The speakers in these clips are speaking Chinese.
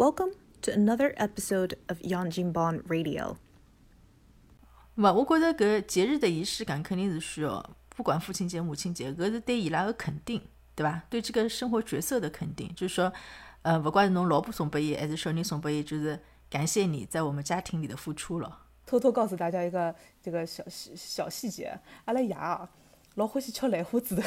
Welcome to another episode of Yanjinban Radio. 勿，我觉着搿节日的仪式感肯定是需要，不管父亲节、母亲节，搿是对伊拉个肯定，对伐？对这个生活角色的肯定，就是说，呃，勿管是侬老婆送拨伊，还是小人送拨伊，就是感谢你在我们家庭里的付出了。偷偷告诉大家一个这个小细小细节，阿拉爷啊，老欢喜吃兰花指头。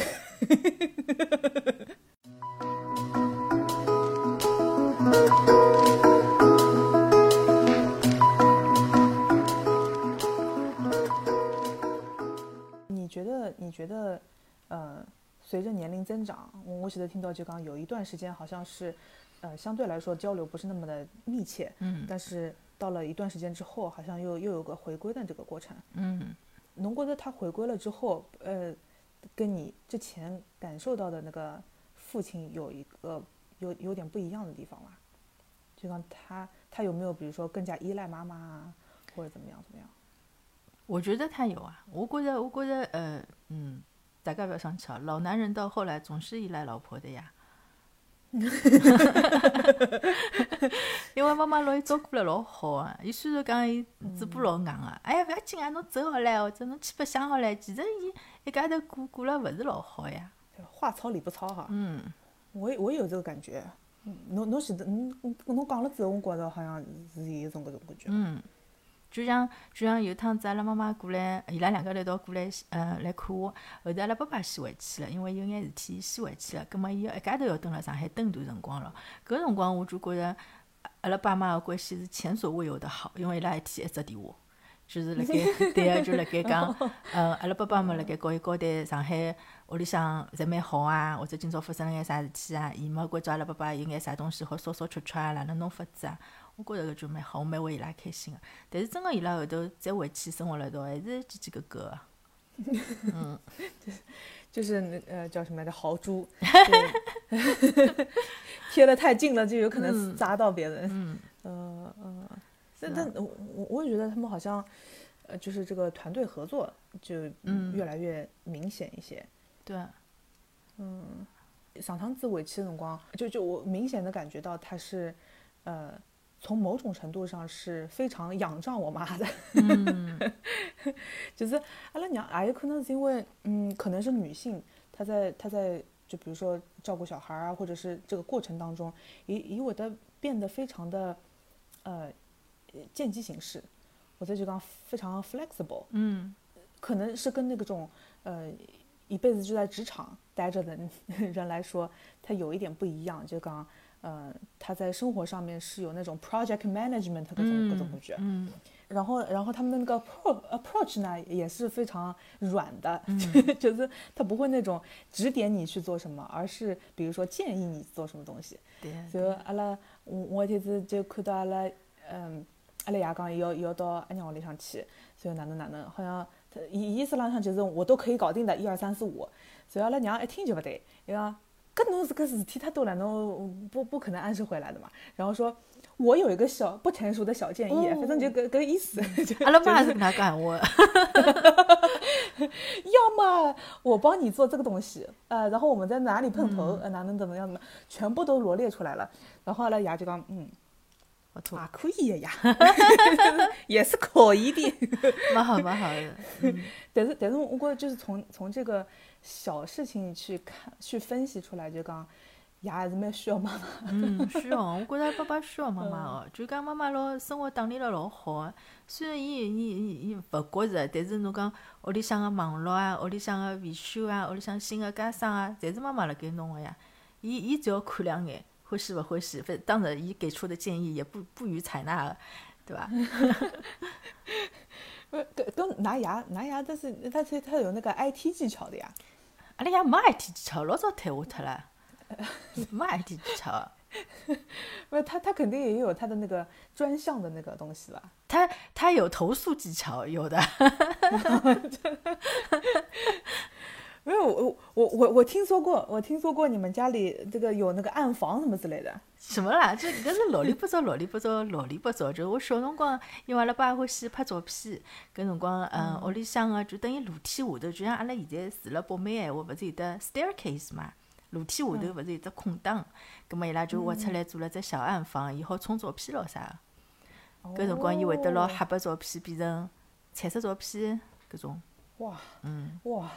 你觉得？你觉得？呃，随着年龄增长，我我记得听到就刚有一段时间好像是，呃，相对来说交流不是那么的密切，嗯但是到了一段时间之后，好像又又有个回归的这个过程。嗯，侬觉得他回归了之后，呃，跟你之前感受到的那个父亲有一个有有点不一样的地方吗？就讲他他有没有比如说更加依赖妈妈啊，或者怎么样怎么样？我觉得他有啊，我觉得，我觉得，呃，嗯，大家不要生气啊，老男人到后来总是依赖老婆的呀。因为妈妈老伊照顾了老好啊，伊虽然讲伊嘴巴老硬个，哎呀，勿要紧啊，侬走好唻，或者侬去白相好唻，其实伊一家头过过了勿是老好呀。话糙理不糙哈。嗯，我也我也有这个感觉。嗯侬侬前头侬侬讲了之后，我觉着好像是有一种搿种感觉。嗯，就像就像有趟子阿拉妈妈过来，伊拉两家头一道过来，呃，来看我。后头阿拉爸爸先回去了，因为有眼事体先回去了。葛末伊要一家头要蹲辣上海蹲段辰光了。搿辰光我就觉着，阿拉爸妈个关系是前所未有的好，因为伊拉一天一只电话。就是辣盖 对个，就辣盖讲，嗯，阿拉爸爸嘛辣盖告伊交代上海屋里向侪蛮好啊，或者今朝发生了眼啥事体啊，伊嘛关照阿拉爸爸有眼啥东西好烧烧吃吃啊，哪能弄法子啊？我觉着搿就蛮好，我蛮为伊拉开心个。但是真个伊拉后头再回去生活了一道，还是叽叽咯咯。嗯，就是那呃叫什么来着豪猪，贴得太近了就有可能砸到别人。嗯，嗯嗯，但但我我我也觉得他们好像，呃，就是这个团队合作就嗯越来越明显一些。对，嗯上趟子回去的辰光，就就我明显的感觉到他是，呃，从某种程度上是非常仰仗我妈的。嗯。就是阿拉娘也有可能是因为，嗯，可能是女性，她在她在就比如说照顾小孩啊，或者是这个过程当中，以以我的变得非常的，呃，见机行事，或者就讲非常 flexible，嗯。可能是跟那个种呃一辈子就在职场待着的 人来说，他有一点不一样，就刚呃他在生活上面是有那种 project management 各种各种感觉。嗯然后，然后他们的那个 pro approach 呢，也是非常软的，就是他不会那种指点你去做什么，而是比如说建议你做什么东西。对，然后阿拉，我我一天子就看到阿拉，嗯，阿拉爷讲伊要伊要到阿娘屋里向去，所以哪能哪能，好像他伊意思浪向就是我都可以搞定的，一二三四五。然后阿拉娘一听就不对，伊讲搿侬是个事体太多了，侬不不可能按时回来的嘛。然后说。我有一个小不成熟的小建议，哦反正就搿搿意思。就阿拉妈就是搿能介讲闲话。要么我帮你做这个东西，呃，然后我们在哪里碰头，呃，哪能怎么样怎么样，全部都罗列出来了。然后阿拉爷就讲，嗯，勿错，啊，可以个呀，也是可以的。蛮好蛮好的。嗯但是但是我觉着就是从从这个小事情去看去分析出来，就讲爷还是蛮需要妈妈。嗯，需要，我觉着爸爸需要妈妈哦。就讲妈妈老生活打理了老好个，虽然伊伊伊伊勿觉着，但是侬讲屋里向个网络啊，屋里向个维修啊，屋里向新个家生啊，侪是妈妈辣盖弄个呀。伊伊只要看两眼，欢喜勿欢喜，反正当然伊给出的建议也不不予采纳个，对伐？呃，跟跟拿牙拿牙，但是他他他有那个 IT 技巧的呀。阿拉爷没 IT 技巧，老早退下脱了，没 IT 技巧。不是他他肯定也有他的那个专项的那个东西吧。他他有投诉技巧，有的。没有，我我我我听说过，我听说过你们家里这个有那个暗房什么之类的。什么啦？这搿是老里八糟，老里八糟，老里八糟。就我小辰光，因为阿拉爸欢喜拍照片，搿辰光，嗯，屋里向个就等于楼梯下头，就像阿拉现在住了北美闲话，勿是有得 staircase 嘛？楼梯下头勿是有只空档，葛末伊拉就挖出来做了只小暗房，伊好冲照片咯啥个。搿辰光伊会得拿黑白照片变成彩色照片，搿种。哇，嗯，哇，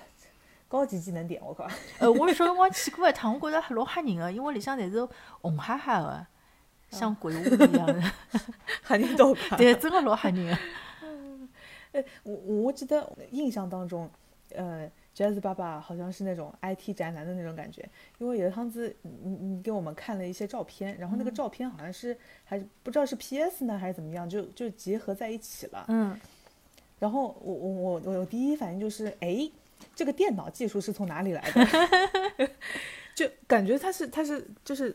高级技能点，我靠！呃，我小辰光去过一趟，我觉着老吓人的，因为里向侪是红哈哈的，像鬼屋一样的。吓人到家。对，真的老吓人个。哎，我我记得印象当中，呃，Jazz 爸爸好像是那种 IT 宅男的那种感觉，因为有一趟子你你给我们看了一些照片，然后那个照片好像是还不知道是 PS 呢还是怎么样，就就结合在一起了。嗯，然后我我我我我第一反应就是，哎，这个电脑技术是从哪里来的？就感觉他是他是就是，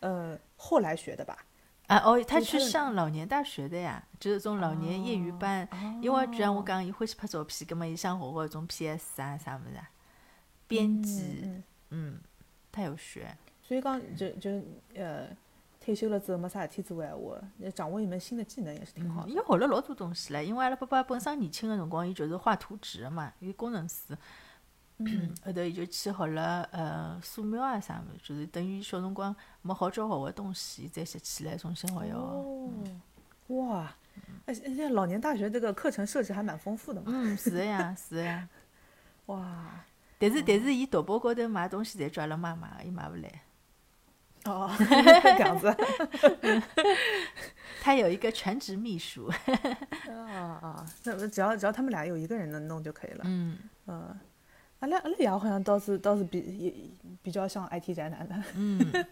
呃，后来学的吧？啊哦，他去上老年大学的呀，就是种老年业余班。因为就像我讲，伊欢喜拍照片，葛末伊想学学种 PS 啊啥物事啊，编辑，嗯，嗯，他有学。所以讲就就呃，退休了之后没啥事体做闲话，掌握一门新的技能也是挺好伊。学了老多东西唻，因为阿拉爸爸本身年轻个辰光，伊就是画图纸个嘛，伊工程师。嗯 后头伊就去学了呃素描啊啥物事，就是等于小辰光没好叫学个东西，再拾起来重新学一学。哦，哇，哎，现在老年大学这个课程设置还蛮丰富的嘛。嗯，是个呀，是个呀。哇，但是但是，伊淘宝高头买东西侪叫阿拉妈买个，伊买勿来。哦，这样子。他有一个全职秘书。啊啊，那只要只要他们俩有一个人能弄就可以了。嗯嗯，阿拉阿拉爷好像倒是倒是比也比较像 IT 宅男的，嗯。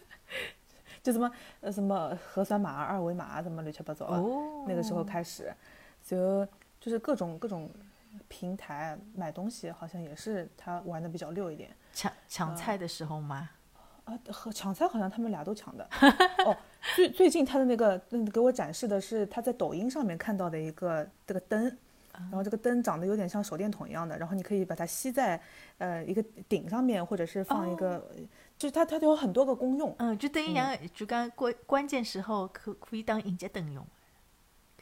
就什么呃什么核酸码、二维码什么乱七八糟的。哦。那个时候开始，就就是各种各种平台买东西，好像也是他玩的比较溜一点。抢抢菜的时候吗？啊，和抢菜好像他们俩都抢的。哦，最最近他的那个嗯给我展示的是他在抖音上面看到的一个这个灯，然后这个灯长得有点像手电筒一样的，然后你可以把它吸在呃一个顶上面，或者是放一个，就是它它有很多个功用。嗯，就等于像就讲关关键时候可可以当应急灯用，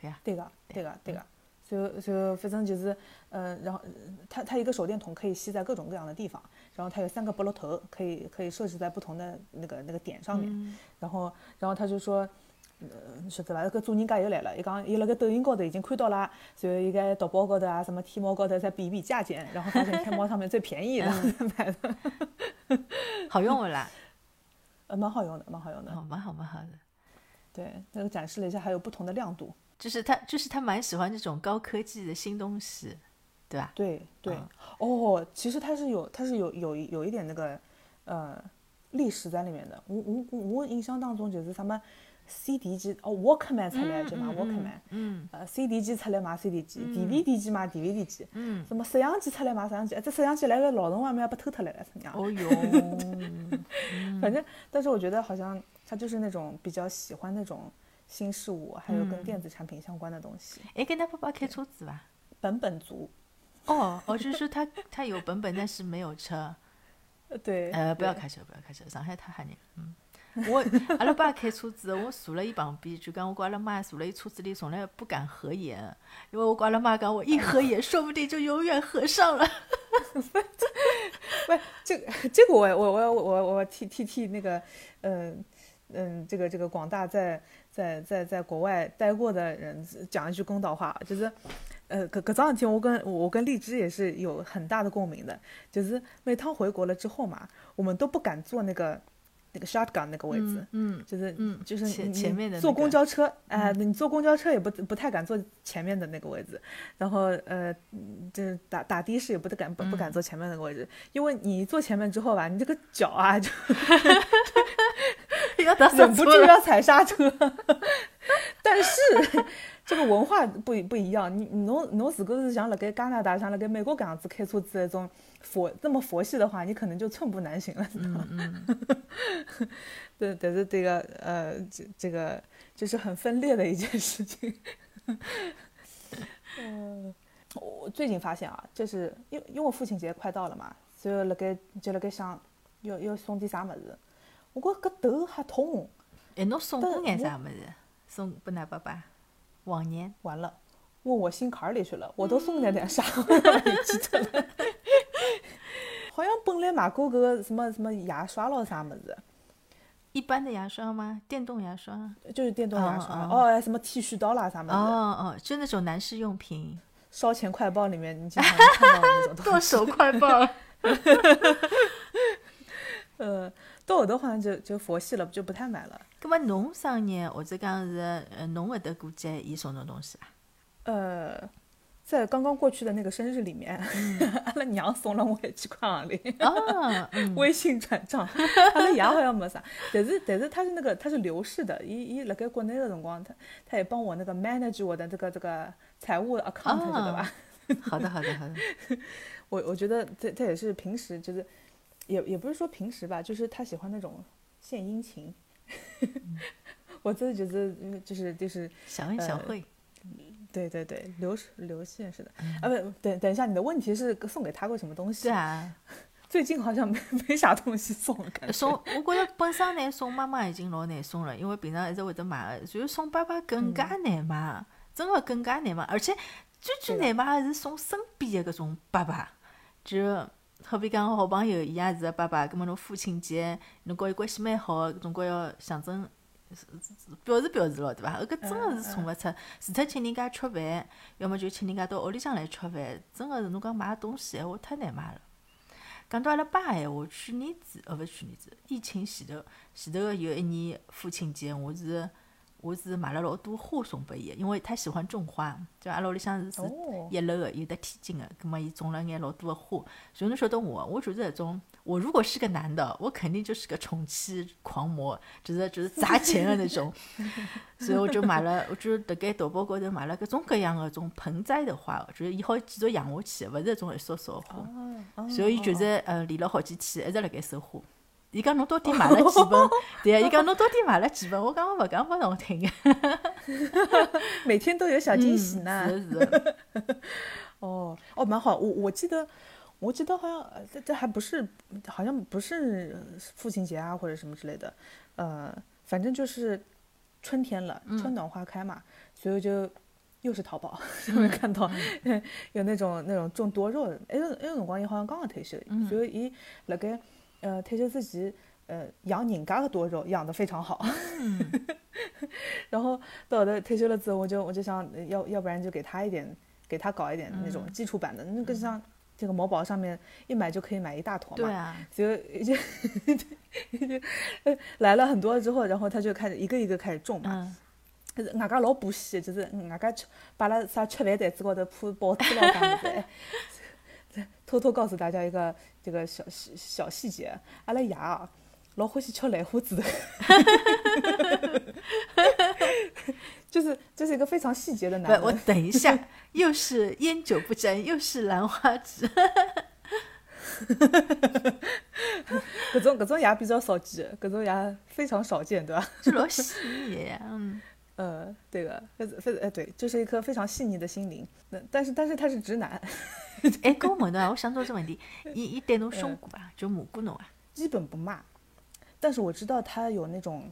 可以啊。对个，对个，对个。就就反正就是，呃，然后呃它它一个手电筒可以吸在各种各样的地方，然后它有三个菠萝头，可以可以设置在不同的那个那个点上面，嗯然后然后他就说，呃，晓得伐？搿主人家又来了，伊讲伊辣盖抖音高头已经看到了，所以伊该淘宝高头啊，什么天猫高头再比一比价钱，然后发现天猫上面最便宜，然后再买的，好用不啦？呃，蛮好用的，蛮好用的。哦，蛮好蛮好的。对，那个展示了一下，还有不同的亮度。就是他，就是他蛮喜欢这种高科技的新东西，对吧？对对嗯，哦，其实他是有，他是有有有一点那个，呃，历史在里面的。我我我我印象当中就是什么 CD 机，哦，Walkman 出来就买 Walkman，嗯呃，CD 机出来买 CD 机，DVD 机买 DVD 机，嗯。什么摄像机出来买摄像机，哎这摄像机来个老辰光没要被偷脱来了，怎么样？哦哟，反正，但是我觉得好像他就是那种比较喜欢那种新事物，还有跟嗯电子产品相关的东西，哎，跟他爸爸开车子吧？本本族。哦，哦，就是说他他有本本，但是没有车。呃，对，呃，不要开车，不要开车，上海太吓人了。嗯，我阿拉爸开车子，我坐了伊旁边，就讲我跟阿拉妈坐了伊车子里，从来不敢合眼，因为我跟阿拉妈讲，我一合眼，说不定就永远合上了。喂，这个这个我我我我我我替替替那个，嗯嗯，这个这个广大在在在在国外待过的人讲一句公道话，就是，呃，搿搿桩事体我跟我跟荔枝也是有很大的共鸣的，就是每趟回国了之后嘛，我们都不敢坐那个那个 shotgun 那个位置。嗯，就是嗯就是你前前面的坐那个公交车，哎、你坐公交车也不不太敢坐前面的那个位置，然后呃，嗯就是打打的士也不太敢不不敢坐前面那个位置，因为你一坐前面之后吧，你这个脚啊就 忍不住了。要踩刹车，但是这个文化不不一样，你你侬侬如果是像辣盖加拿大、像辣盖美国搿样子开车子那种佛这么佛系的话，你可能就寸步难行了，知道吗？嗯 对，但是这个呃，这这个就是很分裂的一件事情。嗯，我最近发现啊，就是因因为父亲节快到了嘛，所以辣盖就辣盖想要要送点啥物事，我觉搿头还痛，哎，侬送过眼啥物事？送拨㑚爸爸？往年？完了，问我心坎儿里去了，我都送了点啥，我也不记得了。好像本来买过搿个什么什么牙刷咯啥物事，一般的牙刷吗？电动牙刷？就是电动牙刷，哦什么剃须刀啦啥物哦事，哦，就那种男士用品，烧钱快报里面你经常能看到那种东剁。手快报。呃，到后头好像就就佛系了，就不太买了。那么侬生日或者讲是呃侬会得过节，伊送侬东西啊？呃，在刚刚过去的那个生日里面，阿拉娘送了我一千块行钿。哦，嗯，微信转账，阿拉爷好像没啥，但是但是他是那个他是流逝的，伊伊辣盖国内的辰光，他他也帮我那个 manage 我的这个这个财务 account，知道吧？好的好的好的，我我觉得这这也是平时就是，也也不是说平时吧，就是他喜欢那种献殷勤。我这就是就是就是小恩小惠。对对对，流流线似的、啊！不，等等一下，你的问题是送给他过什么东西？对啊，最近好像没没啥东西送，感觉。送我觉着本身呢送妈妈已经老难送了，因为平常一直会得买的，然后送爸爸更加难买，真的更加难买，而且最最难买的是送身边的搿种爸爸，就好比讲好朋友，伊也是个爸爸，葛末侬父亲节侬跟伊关系蛮好，总归要象征。表示表示咯，对伐？搿真个是送勿出，除脱请人家吃饭，要么就请人家到屋里向来吃饭，真个是侬讲买东西闲话太难买了。讲到阿拉爸闲话，去年子哦，勿是去年子，疫情前头，前头个有一年父亲节，我是我是买了老多花送拨伊的，因为他喜欢种花，就阿拉屋里向是一楼个，有得天井个，葛末伊种了眼老多个花。所以侬晓得我，我就是那种，我如果是个男的，我肯定就是个宠妻狂魔，就是就是砸钱的那种。所以我就买了，我就辣盖淘宝高头买了各种各样的种盆栽的花，就是伊好继续养下去的，勿是那种一束束的花。哦所以伊就是呃练了好几天，一直辣盖收花。伊讲侬到底买了几本？对啊，伊讲侬到底买了几本？我讲我勿讲拨侬听个。每天都有小惊喜呢。是的是的，哦哦，蛮好。我我记得，我记得好像呃这这还不是，好像不是父亲节啊或者什么之类的，呃，反正就是春天了，春暖花开嘛，所以就又是淘宝上面看到、有那种那种种多肉的，哎，那那辰光伊好像刚刚退休，所以伊辣盖呃退休之前。呃，养人家的多肉养得非常好，然后到后头退休了之后，我就我就想要要不然就给他一点，给他搞一点那种基础版的，那个像这个某宝上面一买就可以买一大坨嘛，对啊，所以就 来了很多之后，然后他就开始一个一个开始种嘛。嗯，外加老补习，就是外加吃把拉啥吃饭台子高头铺报纸咯啥么子。哎偷偷告诉大家一个这个小细小细节，阿拉爷啊，老欢喜吃兰花指头，就是这是一个非常细节的不男，我人。等一下，又是烟酒不沾，又是兰花指，搿种搿种爷比较少见，搿种爷非常少见，对吧？就老细。嗯，呃，对个，非非哎对，就是一颗非常细腻的心灵。那但是但是他是直男，哎，跟我问侬啊，我想到这问题，伊伊对侬凶过伐？就骂过侬啊？基本不骂，但是我知道他有那种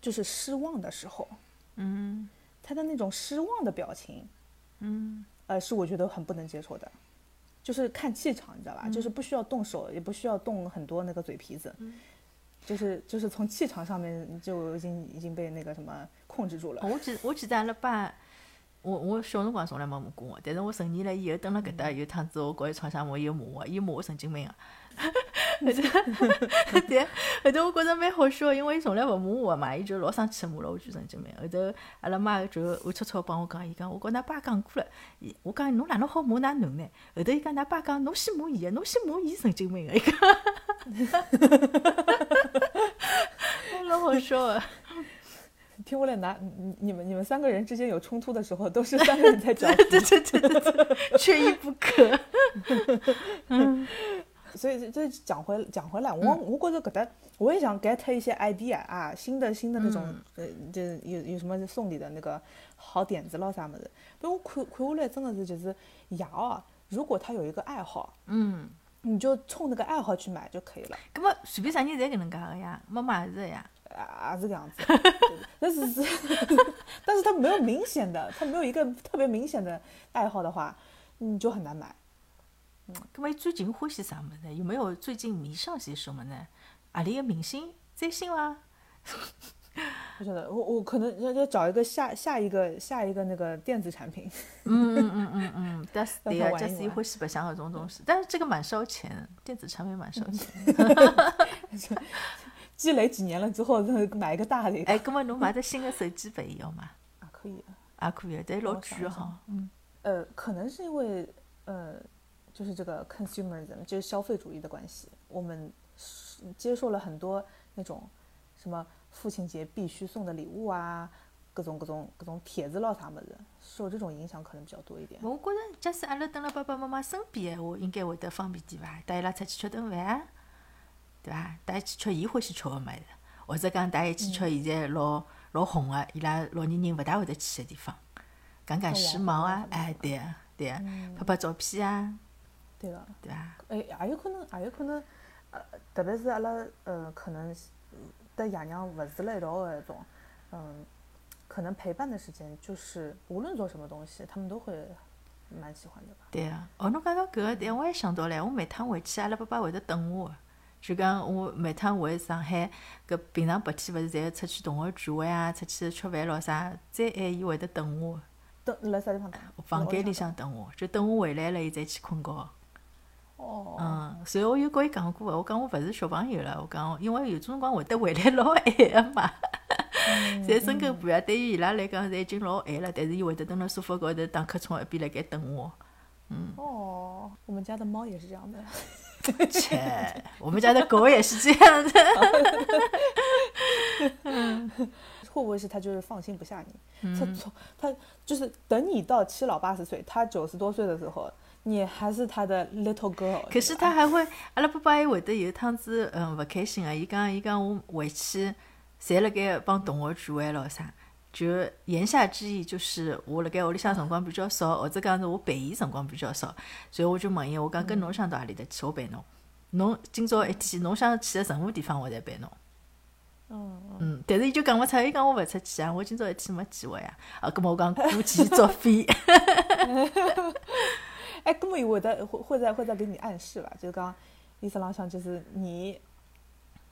就是失望的时候，嗯他的那种失望的表情，嗯呃，是我觉得很不能接受的。就是看气场，你知道吧？就是不需要动手，也不需要动很多那个嘴皮子，就是就是从气场上面就已经已经被那个什么控制住了。我记我记得阿拉爸，我我小辰光从来没骂过我，但是我成年了以后，蹲辣搿搭有一趟子我告伊吵相骂，伊又骂我，伊骂我神经病啊。后头，对，后头我觉着蛮好笑，因为伊从来勿骂我嘛，伊就老生气骂了我句神经病。后头阿拉妈就暗戳戳帮我讲，伊讲我跟㑚爸讲过了，伊我讲侬哪能好骂㑚囡呢？后头伊讲㑚爸讲侬先骂伊个，侬先骂伊神经病个，伊讲，老好笑个。听我来拿你你们你们三个人之间有冲突的时候，都是 三个人在讲对，对对对对，缺一不可。嗯 所以这讲回讲回来，我我觉着搿搭我也想 get 一些 idea 啊，新的新的那种呃，就有有什么送礼的那个好点子咯啥么子。不，我看看下来真的是就是牙啊，如果他有一个爱好，嗯，你就冲那个爱好去买就可以了。那么随便啥人侪搿能介个呀，妈妈也是个呀。啊，这个样子，但是是，但是他没有明显的，他没有一个特别明显的爱好的话，你就很难买。嗯，那么伊最近欢喜啥物事呢？有没有最近迷上些什么呢？啊里个明星追星伐？我觉得我我可能要要找一个下下一个下一个那个电子产品，嗯嗯嗯嗯嗯，但是对啊，让他玩一玩假使伊欢喜白相搿种东西，但是这个蛮烧钱，电子产品蛮烧钱。积累几年了之后，再买一个大的哎，咁么侬买只新的手机拨伊要嘛？啊，可以。也可以，但是老贵个哈。嗯，呃，可能是因为呃，就是这个 consumerism，就是消费主义的关系，我们是接受了很多那种什么父亲节必须送的礼物啊，各种各种各种帖子咯啥么子，受这种影响可能比较多一点。我觉着假使阿拉蹲辣爸爸妈妈身边闲话，应该会得方便点伐？带伊拉出去吃顿饭啊，对伐？带伊去吃伊欢喜吃个物事，或者讲带伊去吃现在老老红个，伊拉老年人勿大会得去个地方，赶赶时髦啊！哎，对啊对啊，拍拍照片啊，对个，对伐？哎，也有可能，也有可能，呃，特别是阿拉呃，可能跟爷娘勿住辣一道的那种，嗯，可能陪伴的时间就是无论做什么东西，他们都会蛮喜欢的吧。对啊，哦，侬讲到搿个点，我也想到唻，我每趟回去，阿拉爸爸会得等我。就讲我每趟回上海，搿平常白天勿是侪出去同学聚会啊，出去吃饭咯啥，再晚伊会得等我，等辣啥地方等？房间里向等我，就等我回来了，伊再去困觉。哦，嗯，随后我有跟伊讲过个，我讲我勿是小朋友了，我讲因为有种辰光会得回来老晚个嘛，侪深更半夜，对于伊拉来讲，侪已经老晚了，但是伊会得蹲辣沙发高头打瞌冲，一边辣盖等我。嗯哦，我们家的猫也是这样的。切，我们家的狗也是这样的。会不会是他就是放心不下你？他从他就是等你到七老八十岁，他九十多岁的时候，你还是他的 little girl。可是他还会，阿拉爸爸还会得有一趟子，嗯，勿开心啊。伊讲，伊讲我回去，侪辣盖帮同学聚会咯啥。就言下之意就是我辣盖屋里向辰光比较少，或者讲是我陪伊辰光比较少，所以我就问伊，我讲跟侬想到何里搭去，我陪侬。侬今朝一天，侬想去个任何地方，我侪陪侬。嗯，嗯，但是伊就讲勿出，伊讲我勿出去啊，我今朝一天没机会啊。啊，葛末我讲估计作废。哎，根本会得会会在会在给你暗示吧？就是讲意思浪向就是你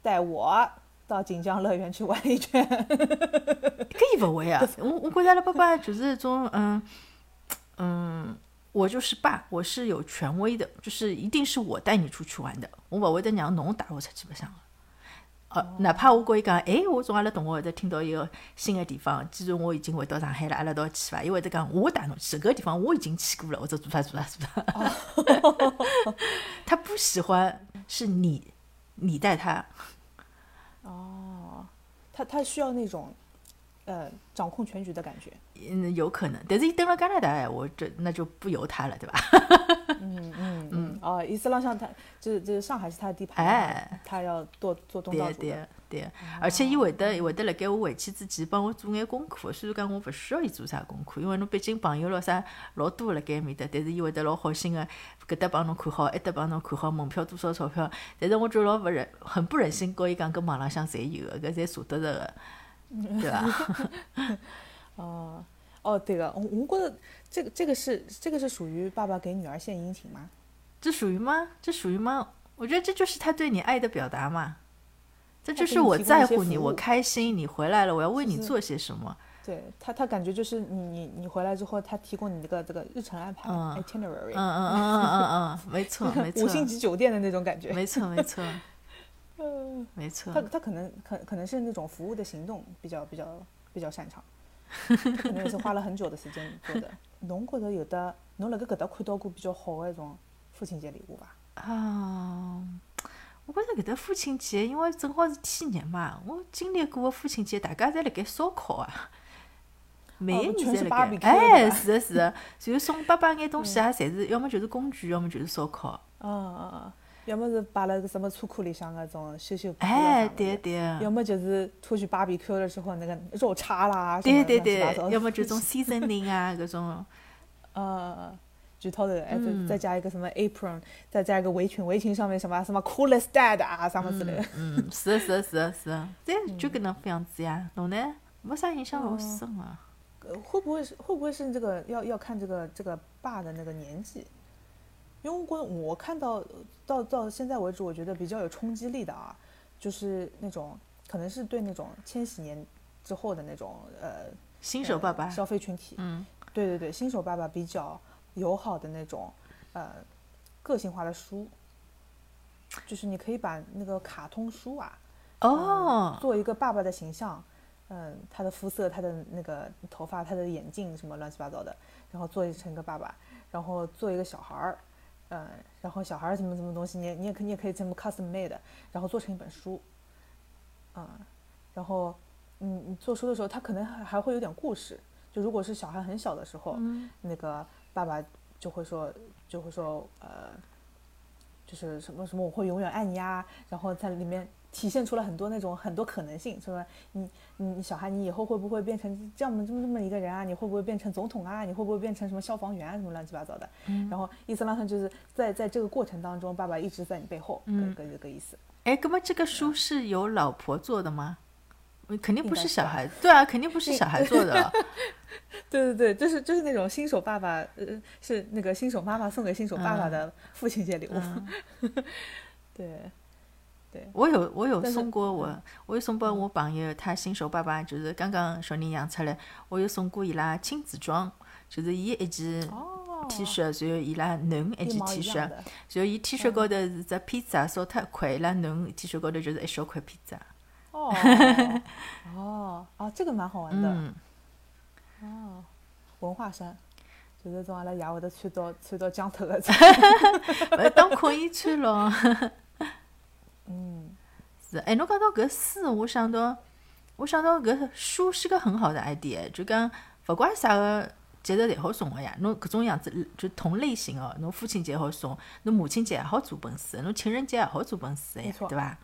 带我到锦江乐园去玩一圈。搿伊勿会啊，我 我觉着阿拉爸爸就是一种嗯嗯，我就是爸，我是有权威的，就是一定是我带你出去玩的，我勿会得让侬带我出去白相个。呃，哪怕我跟伊讲，哎，我从阿拉同学会得听到一个新的地方，既然我已经回到上海了，阿拉一道去伐？伊会得讲，我带侬去，搿个地方我已经去过了，或者做啥做啥做啥。他不喜欢是你，你带他，哦，他他需要那种呃掌控全局的感觉。嗯，有可能，但是伊登了加拿大闲话，这那就不由他了，对吧？嗯嗯嗯。哦，意思浪向他就是就是上海是他的地盘，哎，他要做做东道对对主的。对，而且伊会得会得辣盖我回去之前帮我做眼功课，虽然讲我勿需要伊做啥功课，因为侬毕竟朋友咯啥老多辣盖埃面搭，但是伊会得老好心个搿搭帮侬看好，埃搭帮侬看好，门票多少钞票，但是我就老勿忍，很不忍心告伊讲，搿网浪向侪有个，搿侪查得着个，对伐？哦哦，对个，我我觉得这个这个是这个是属于爸爸给女儿献殷勤吗？这属于吗？这属于吗？我觉得这就是他对你爱的表达嘛。这就是我在乎你，我开心，你回来了，我要为你做些什么。对他，他感觉就是你你你回来之后，他提供你这个这个日程安排、嗯 itinerary，、嗯嗯嗯嗯嗯嗯，没错 没错五，星级酒店的那种感觉。没错没错 嗯，没错他。他可能可可能是那种服务的行动比较比较比较擅长，可能也是花了很久的时间做的。侬觉得有的侬辣盖搿搭看到过比较好的一种父亲节礼物吧？啊，我觉着搿搭父亲节，因为正好是天热嘛，我经历过个父亲节，大家侪辣盖烧烤啊，每一年侪辣盖，哎，是的，是的，然后送爸爸眼东西啊，侪是要么就是工具，要么就是烧烤，嗯嗯嗯，要么是摆辣个什么车库里向那种修修补哎，对对，要么就是出去 barbecue 的时候那个肉叉啦，对对对。要么就种 seasoning 啊，搿种，呃，举头的，哎，嗯再再加一个什么 apron，再加一个围裙，围裙上面什么什么 coolest dad 啊，什么之类的。嗯，是的，是的，是的，是的，对，就搿能副样子呀。侬呢？没啥印象老深啊。呃会不会是会不会是这个要要看这个这个爸的那个年纪？因因为我我看到到到现在为止，我觉得比较有冲击力的啊，就是那种可能是对那种千禧年之后的那种呃新手爸爸呃，消费群体，嗯，对对对，新手爸爸比较友好的那种呃个性化的书，就是你可以把那个卡通书啊，哦，做一个爸爸的形象，嗯，他的肤色、他的那个头发、他的眼镜什么乱七八糟的，然后做成一个爸爸，然后做一个小孩儿，嗯，然后小孩儿什么什么东西，你也你也可你也可以这么 custom made，然后做成一本书，嗯，然后嗯你做书的时候，他可能还还会有点故事，就如果是小孩很小的时候，嗯。那个爸爸就会说就会说呃，就是什么什么我会永远爱你啊，然后在里面体现出了很多那种很多可能性，说你你你小孩你以后会不会变成这样这么这么一个人啊？你会不会变成总统啊？你会不会变成什么消防员啊？什么乱七八糟的？然后意思拉上就是在在这个过程当中，爸爸一直在你背后，嗯跟跟这个意思。哎，那么这个书是由老婆做的吗？呃肯定不是小孩，对啊，肯定不是小孩做的。对对对，就是就是那种新手爸爸，呃，是那个新手妈妈送给新手爸爸的父亲节礼物。对，对，我有我有送过我，我有送拨我朋友，他新手爸爸就是刚刚小人养出来，我有送过伊拉亲子装，就是伊一件哦 T 恤，然后伊拉囡一件 T 恤，然。后伊 T 恤高头是只披萨烧脱一块，伊拉囡 T 恤高头就是一小块披萨。哦哦哦，这个蛮好玩的。嗯，哦，文化衫，就是从阿拉爷会得穿到穿到江头的。呃，当困衣穿咯。嗯，是，哎，侬讲到搿书，我想到，我想到搿书是个很好的 idea，就讲勿管啥个节日侪好送个呀，侬搿种样子就同类型哦，侬父亲节好送，侬母亲节也好做本书，侬情人节也好做本书呀没，错对伐？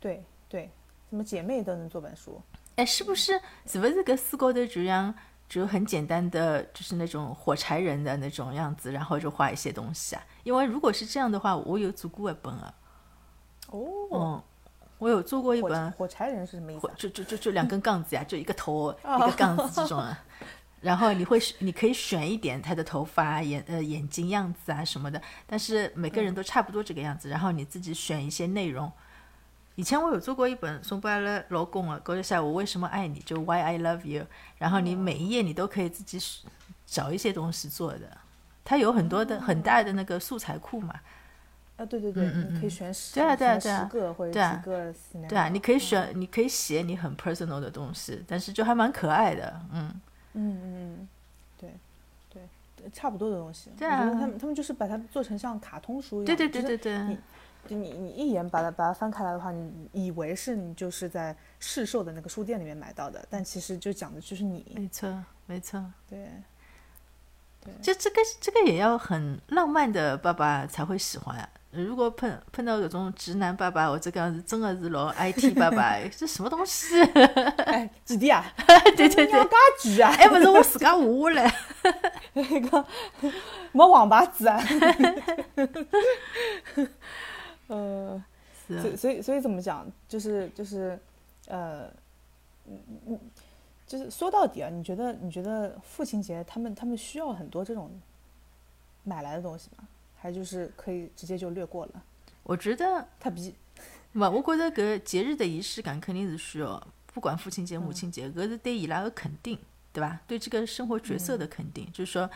对对，什么姐妹都能做本书。哎，是不是？是不是搿书高头就像就很简单的，就是那种火柴人的那种样子，然后就画一些东西啊？因为如果是这样的话，我有做过一本啊，哦，嗯，我有做过一本。火柴人是什么意思啊？就就就就两根杠子呀，就一个头 一个杠子这种啊。然后你会你可以选一点他的头发、眼呃眼睛样子啊什么的，但是每个人都差不多这个样子。然后你自己选一些内容。以前我有做过一本送给阿拉老公啊，高头写我为什么爱你，就 Why I love you。然后你每一页你都可以自己选找一些东西做的，它有很多的很大的那个素材库嘛。啊，对对对，嗯嗯你可以嗯选十，对啊对啊对啊十个或者几个。对啊，你可以选，你可以写你很 personal 的东西，但是就还蛮可爱的，嗯。嗯嗯嗯，对对对，差不多的东西。对我觉得啊他们他们就是把它做成像卡通书一样。对对对对对你，就你你一眼把它把它翻开来的话，你以为是你就是在市售的那个书店里面买到的，但其实就讲的就是你。没错没错。对，就这个这个也要很浪漫的爸爸才会喜欢啊。如果碰碰到这种直男爸爸，或者讲是真的是老 IT 爸爸，这什么东西？哎，几弟啊？对对对，嘎举啊！还不是我自家画下来。那个没王八子啊。呃，所以所以所以怎么讲，就是就是呃，嗯嗯，就是说到底啊，你觉得你觉得父亲节他们他们需要很多这种买来的东西吗？还就是可以直接就略过了？我觉得他比勿，我觉得搿节日的仪式感肯定是需要，不管父亲节、母亲节，搿是对伊拉的肯定，对吧？对这个生活角色的肯定，就是说，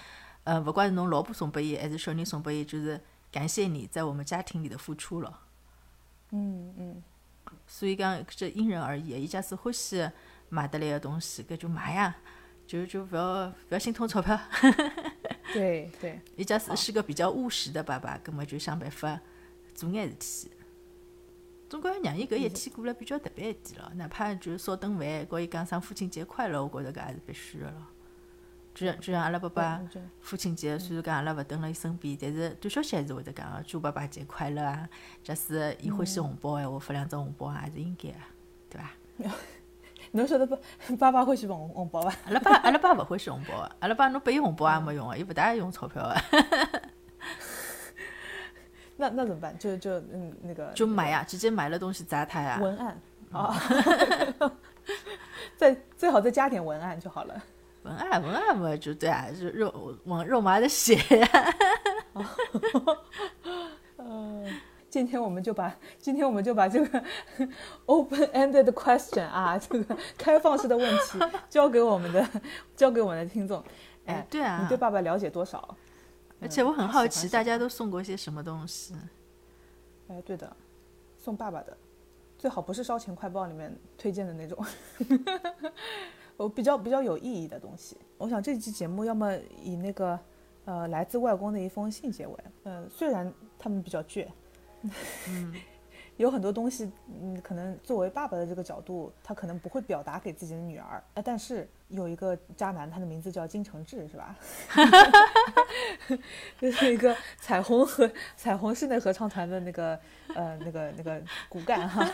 呃，不管是侬老婆送拨伊，还是小人送拨伊，就是感谢你在我们家庭里的付出了。嗯嗯所以讲，这因人而异。伊假使欢喜买得来个东西，搿就买呀，就就勿要勿要心痛钞票。对对，伊假使是个比较务实的爸爸，葛末就想办法做眼事体。总归要让伊搿一天过了比较特别一点咯，哪怕就是烧顿饭，告伊讲声父亲节快乐，我觉着搿也是必须个咯。就像就像阿拉爸爸父亲节，虽然讲阿拉勿蹲辣伊身边，但是短消息还是会得讲个，祝爸爸节快乐啊！假使伊欢喜红包闲话，发两张红包也是应该个，对伐？侬晓得爸 爸爸欢喜红红包伐？阿拉爸阿拉爸勿欢喜红包个，阿拉爸侬拨伊红包也没用个，伊勿大爱用钞票个，那那怎么办？就就嗯那个就买呀，直接买了东西砸他呀。文案啊，再最好再加点文案就好了。文案文案嘛，就对啊，就肉往肉麻的写呀。嗯，今天我们就把今天我们就把这个 open-ended question 啊，这个开放式的问题 交给我们的交给我们的听众。哎，对啊，你对爸爸了解多少？而且我很好奇，大家都都送过些什么东西？哎，对的，送爸爸的，最好不是烧钱快报里面推荐的那种，我比较比较有意义的东西。我想这期节目要么以那个呃来自外公的一封信结尾，嗯、虽然他们比较倔，嗯，有很多东西，嗯，可能作为爸爸的这个角度，他可能不会表达给自己的女儿，呃，但是有一个渣男，他的名字叫金承志，是吧？就是一个彩虹合彩虹室内合唱团的那个呃那个那个骨干哈，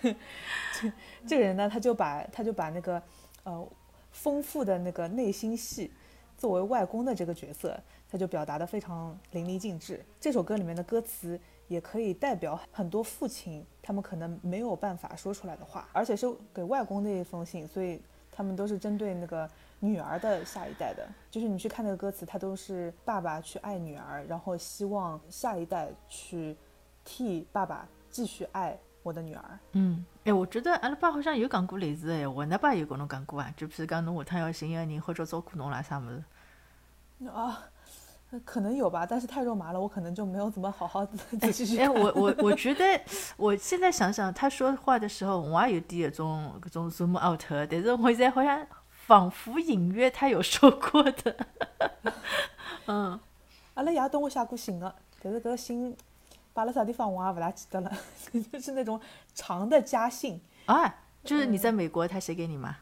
这这个人呢，他就把他就把那个呃丰富的那个内心戏作为外公的这个角色，他就表达的非常淋漓尽致。这首歌里面的歌词也可以代表很多父亲他们可能没有办法说出来的话，而且是给外公的一封信，所以他们都是针对那个女儿的下一代的。就是你去看那个歌词，它都是爸爸去爱女儿，然后希望下一代去替爸爸继续爱我的女儿。嗯，哎，我觉得阿拉爸好像有讲过类似的闲话，㑚爸有跟侬讲过啊？就譬如讲侬下趟要寻一个人或者照顾侬啦啥物事。啊，可能有吧，但是太肉麻了，我可能就没有怎么好好仔细去哎，看。我我 我觉得，我现在想想，他说话的时候，我也有点搿种搿种 zoom out，但是我现在好像仿佛隐约他有说过的。嗯，阿拉爷跟我写过信的，但是搿个信摆辣啥地方我也勿大记得了，就是那种长的家信。啊，就是你在美国，他写给你吗？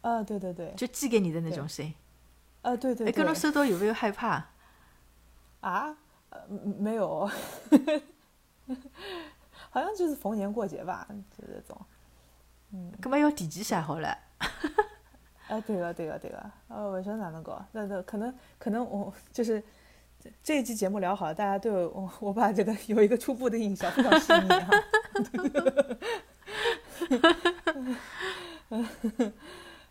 啊，对对对，就寄给你的那种信。啊对对哎，跟侬对，收到有没有害怕？啊，呃没有，好像就是逢年过节吧，就这种。嗯，干嘛要提前写好了。哎，对个对个对个，呃，我说哪能搞？那那可能可能我就是这这一期节目聊好了，大家对我 我我把这个有一个初步的印象，非常细腻哈。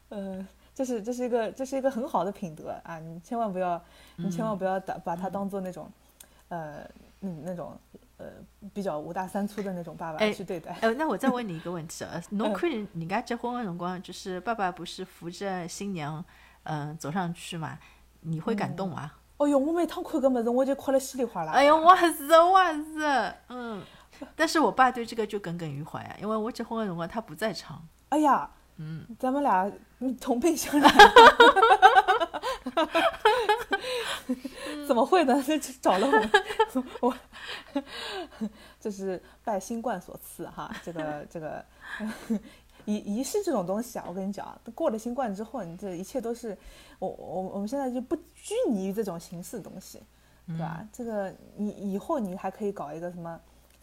嗯，这是这是一个这是一个很好的品德啊！你千万不要你千万不要打把它当做那种呃嗯那种呃比较五大三粗的那种爸爸哎去对待。哎，那我再问你一个问题啊，侬看人人家结婚的辰光，就是爸爸不是扶着新娘，嗯、走上去嘛？你会感动吗？哦哟，我每趟看搿物事我就哭了稀里哗啦。哎呀，我也是，我也是，嗯。但是我爸对这个就耿耿于怀啊，因为我结婚的辰光他不在场。哎呀，嗯，咱们俩嗯同病相怜，怎么会呢？这这找了我，我 这是拜新冠所赐哈，这个这个仪仪式这种东西啊，我跟你讲啊，过了新冠之后，你这一切都是我我我们现在就不拘泥于这种形式的东西，对吧？这个你以后你还可以搞一个什么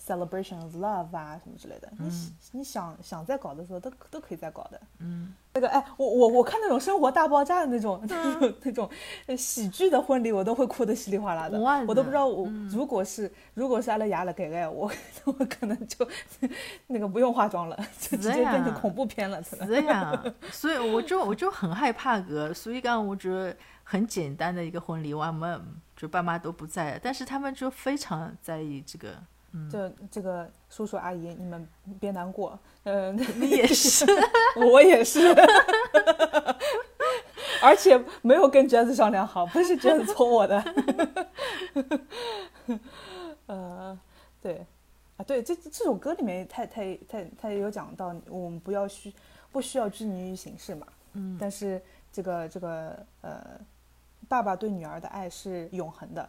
celebration of love 啊什么之类的，你喜你想想再搞的时候都都可以再搞的。嗯，那个哎，我我我看那种《生活大爆炸》的 那种、那种那种呃喜剧的婚礼，我都会哭得稀里哗啦的。我都不知道我、如果是如果是阿拉雅了给个我 我可能就那个不用化妆了，就直接变成恐怖片了。是呀，所以我就我就很害怕个，所以讲我觉得很简单的一个婚礼，我也没就爸妈都不在，但是他们就非常在意这个。这这个叔叔阿姨，你们别难过，嗯、你 也是，我也是，而且没有跟娟子商量好，不是娟子搓我的。呃，对，啊，对，这这首歌里面他他他他也有讲到，我们不要需不需要拘泥于形式嘛。嗯但是这个这个呃，爸爸对女儿的爱是永恒的。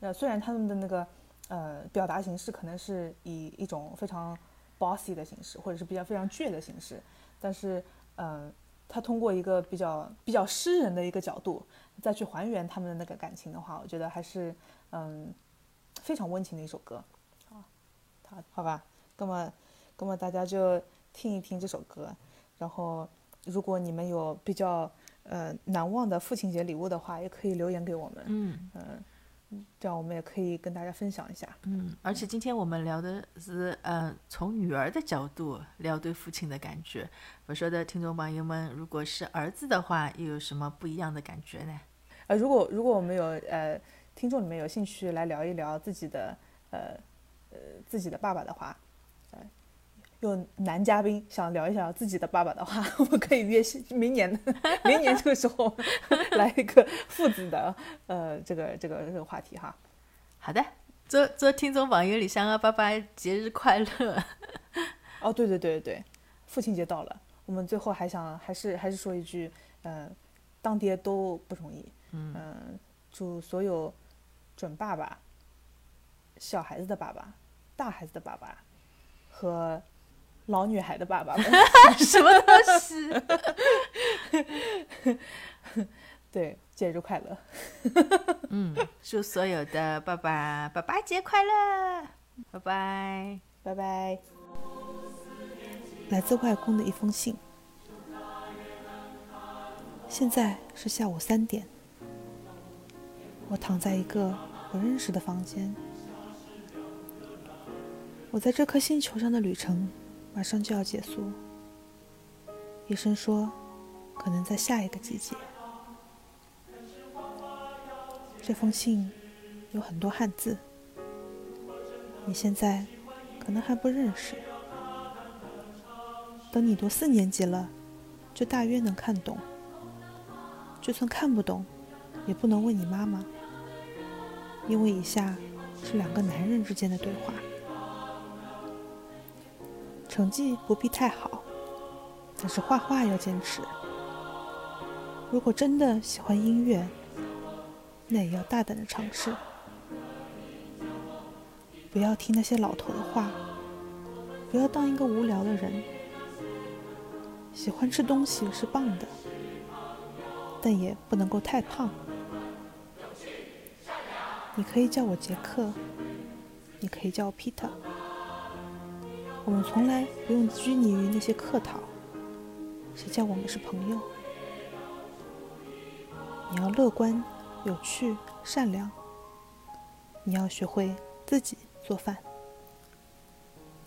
呃，虽然他们的那个呃表达形式可能是以一种非常 bossy 的形式，或者是比较非常倔的形式，但是呃，他通过一个比较比较诗人的一个角度再去还原他们的那个感情的话，我觉得还是嗯非常温情的一首歌啊。好，好吧，那么那么大家就听一听这首歌，然后如果你们有比较呃难忘的父亲节礼物的话，也可以留言给我们，嗯。嗯，这样我们也可以跟大家分享一下。嗯，而且今天我们聊的是，呃，从女儿的角度聊对父亲的感觉。我说的听众朋友们，如果是儿子的话，又有什么不一样的感觉呢？呃，如果如果我们有呃听众里面有兴趣来聊一聊自己的呃呃自己的爸爸的话，呃，有男嘉宾想聊一聊自己的爸爸的话，我们可以约明年 明年这个时候来一个父子的呃这个这个这个话题哈。好的，做做听众朋友里向个爸爸节日快乐。哦，对对对对，父亲节到了，我们最后还想还是还是说一句，嗯，当爹都不容易，嗯，祝所有准爸爸、小孩子的爸爸、大孩子的爸爸和老女孩的爸爸们，什么东西？对，节日快乐。嗯，祝所有的爸爸爸爸节快乐，拜拜，拜拜。来自外公的一封信。现在是下午三点，我躺在一个不认识的房间。我在这颗星球上的旅程马上就要结束。医生说，可能在下一个季节。这封信有很多汉字，你现在可能还不认识。等你读四年级了，就大约能看懂。就算看不懂，也不能问你妈妈，因为以下是两个男人之间的对话。成绩不必太好，但是画画要坚持。如果真的喜欢音乐，那也要大胆的尝试。不要听那些老头的话，不要当一个无聊的人。喜欢吃东西是棒的，但也不能够太胖。你可以叫我杰克，你可以叫我 Peter。我们从来不用拘泥于那些客套，谁叫我们是朋友？你要乐观、有趣、善良。你要学会自己做饭。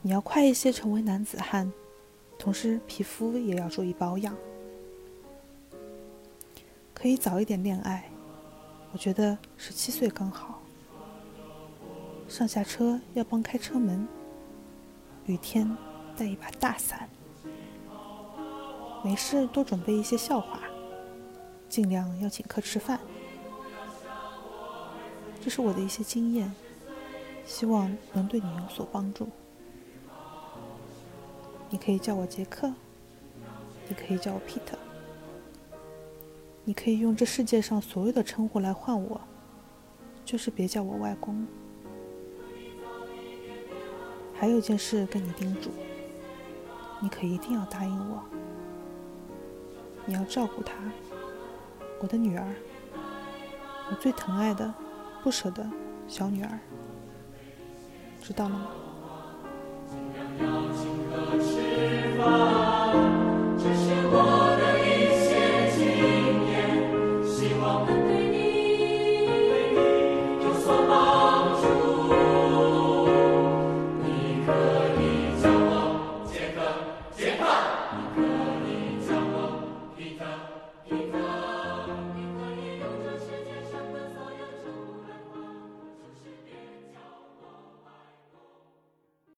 你要快一些成为男子汉。同时，皮肤也要注意保养，可以早一点恋爱。我觉得十七岁刚好。上下车要帮开车门，雨天带一把大伞。没事多准备一些笑话，尽量要请客吃饭。这是我的一些经验，希望能对你有所帮助。你可以叫我杰克，你可以叫我 Peter，你可以用这世界上所有的称呼来唤我，就是别叫我外公。还有件事跟你叮嘱，你可一定要答应我。你要照顾她，我的女儿，我最疼爱的不舍的小女儿，知道了吗？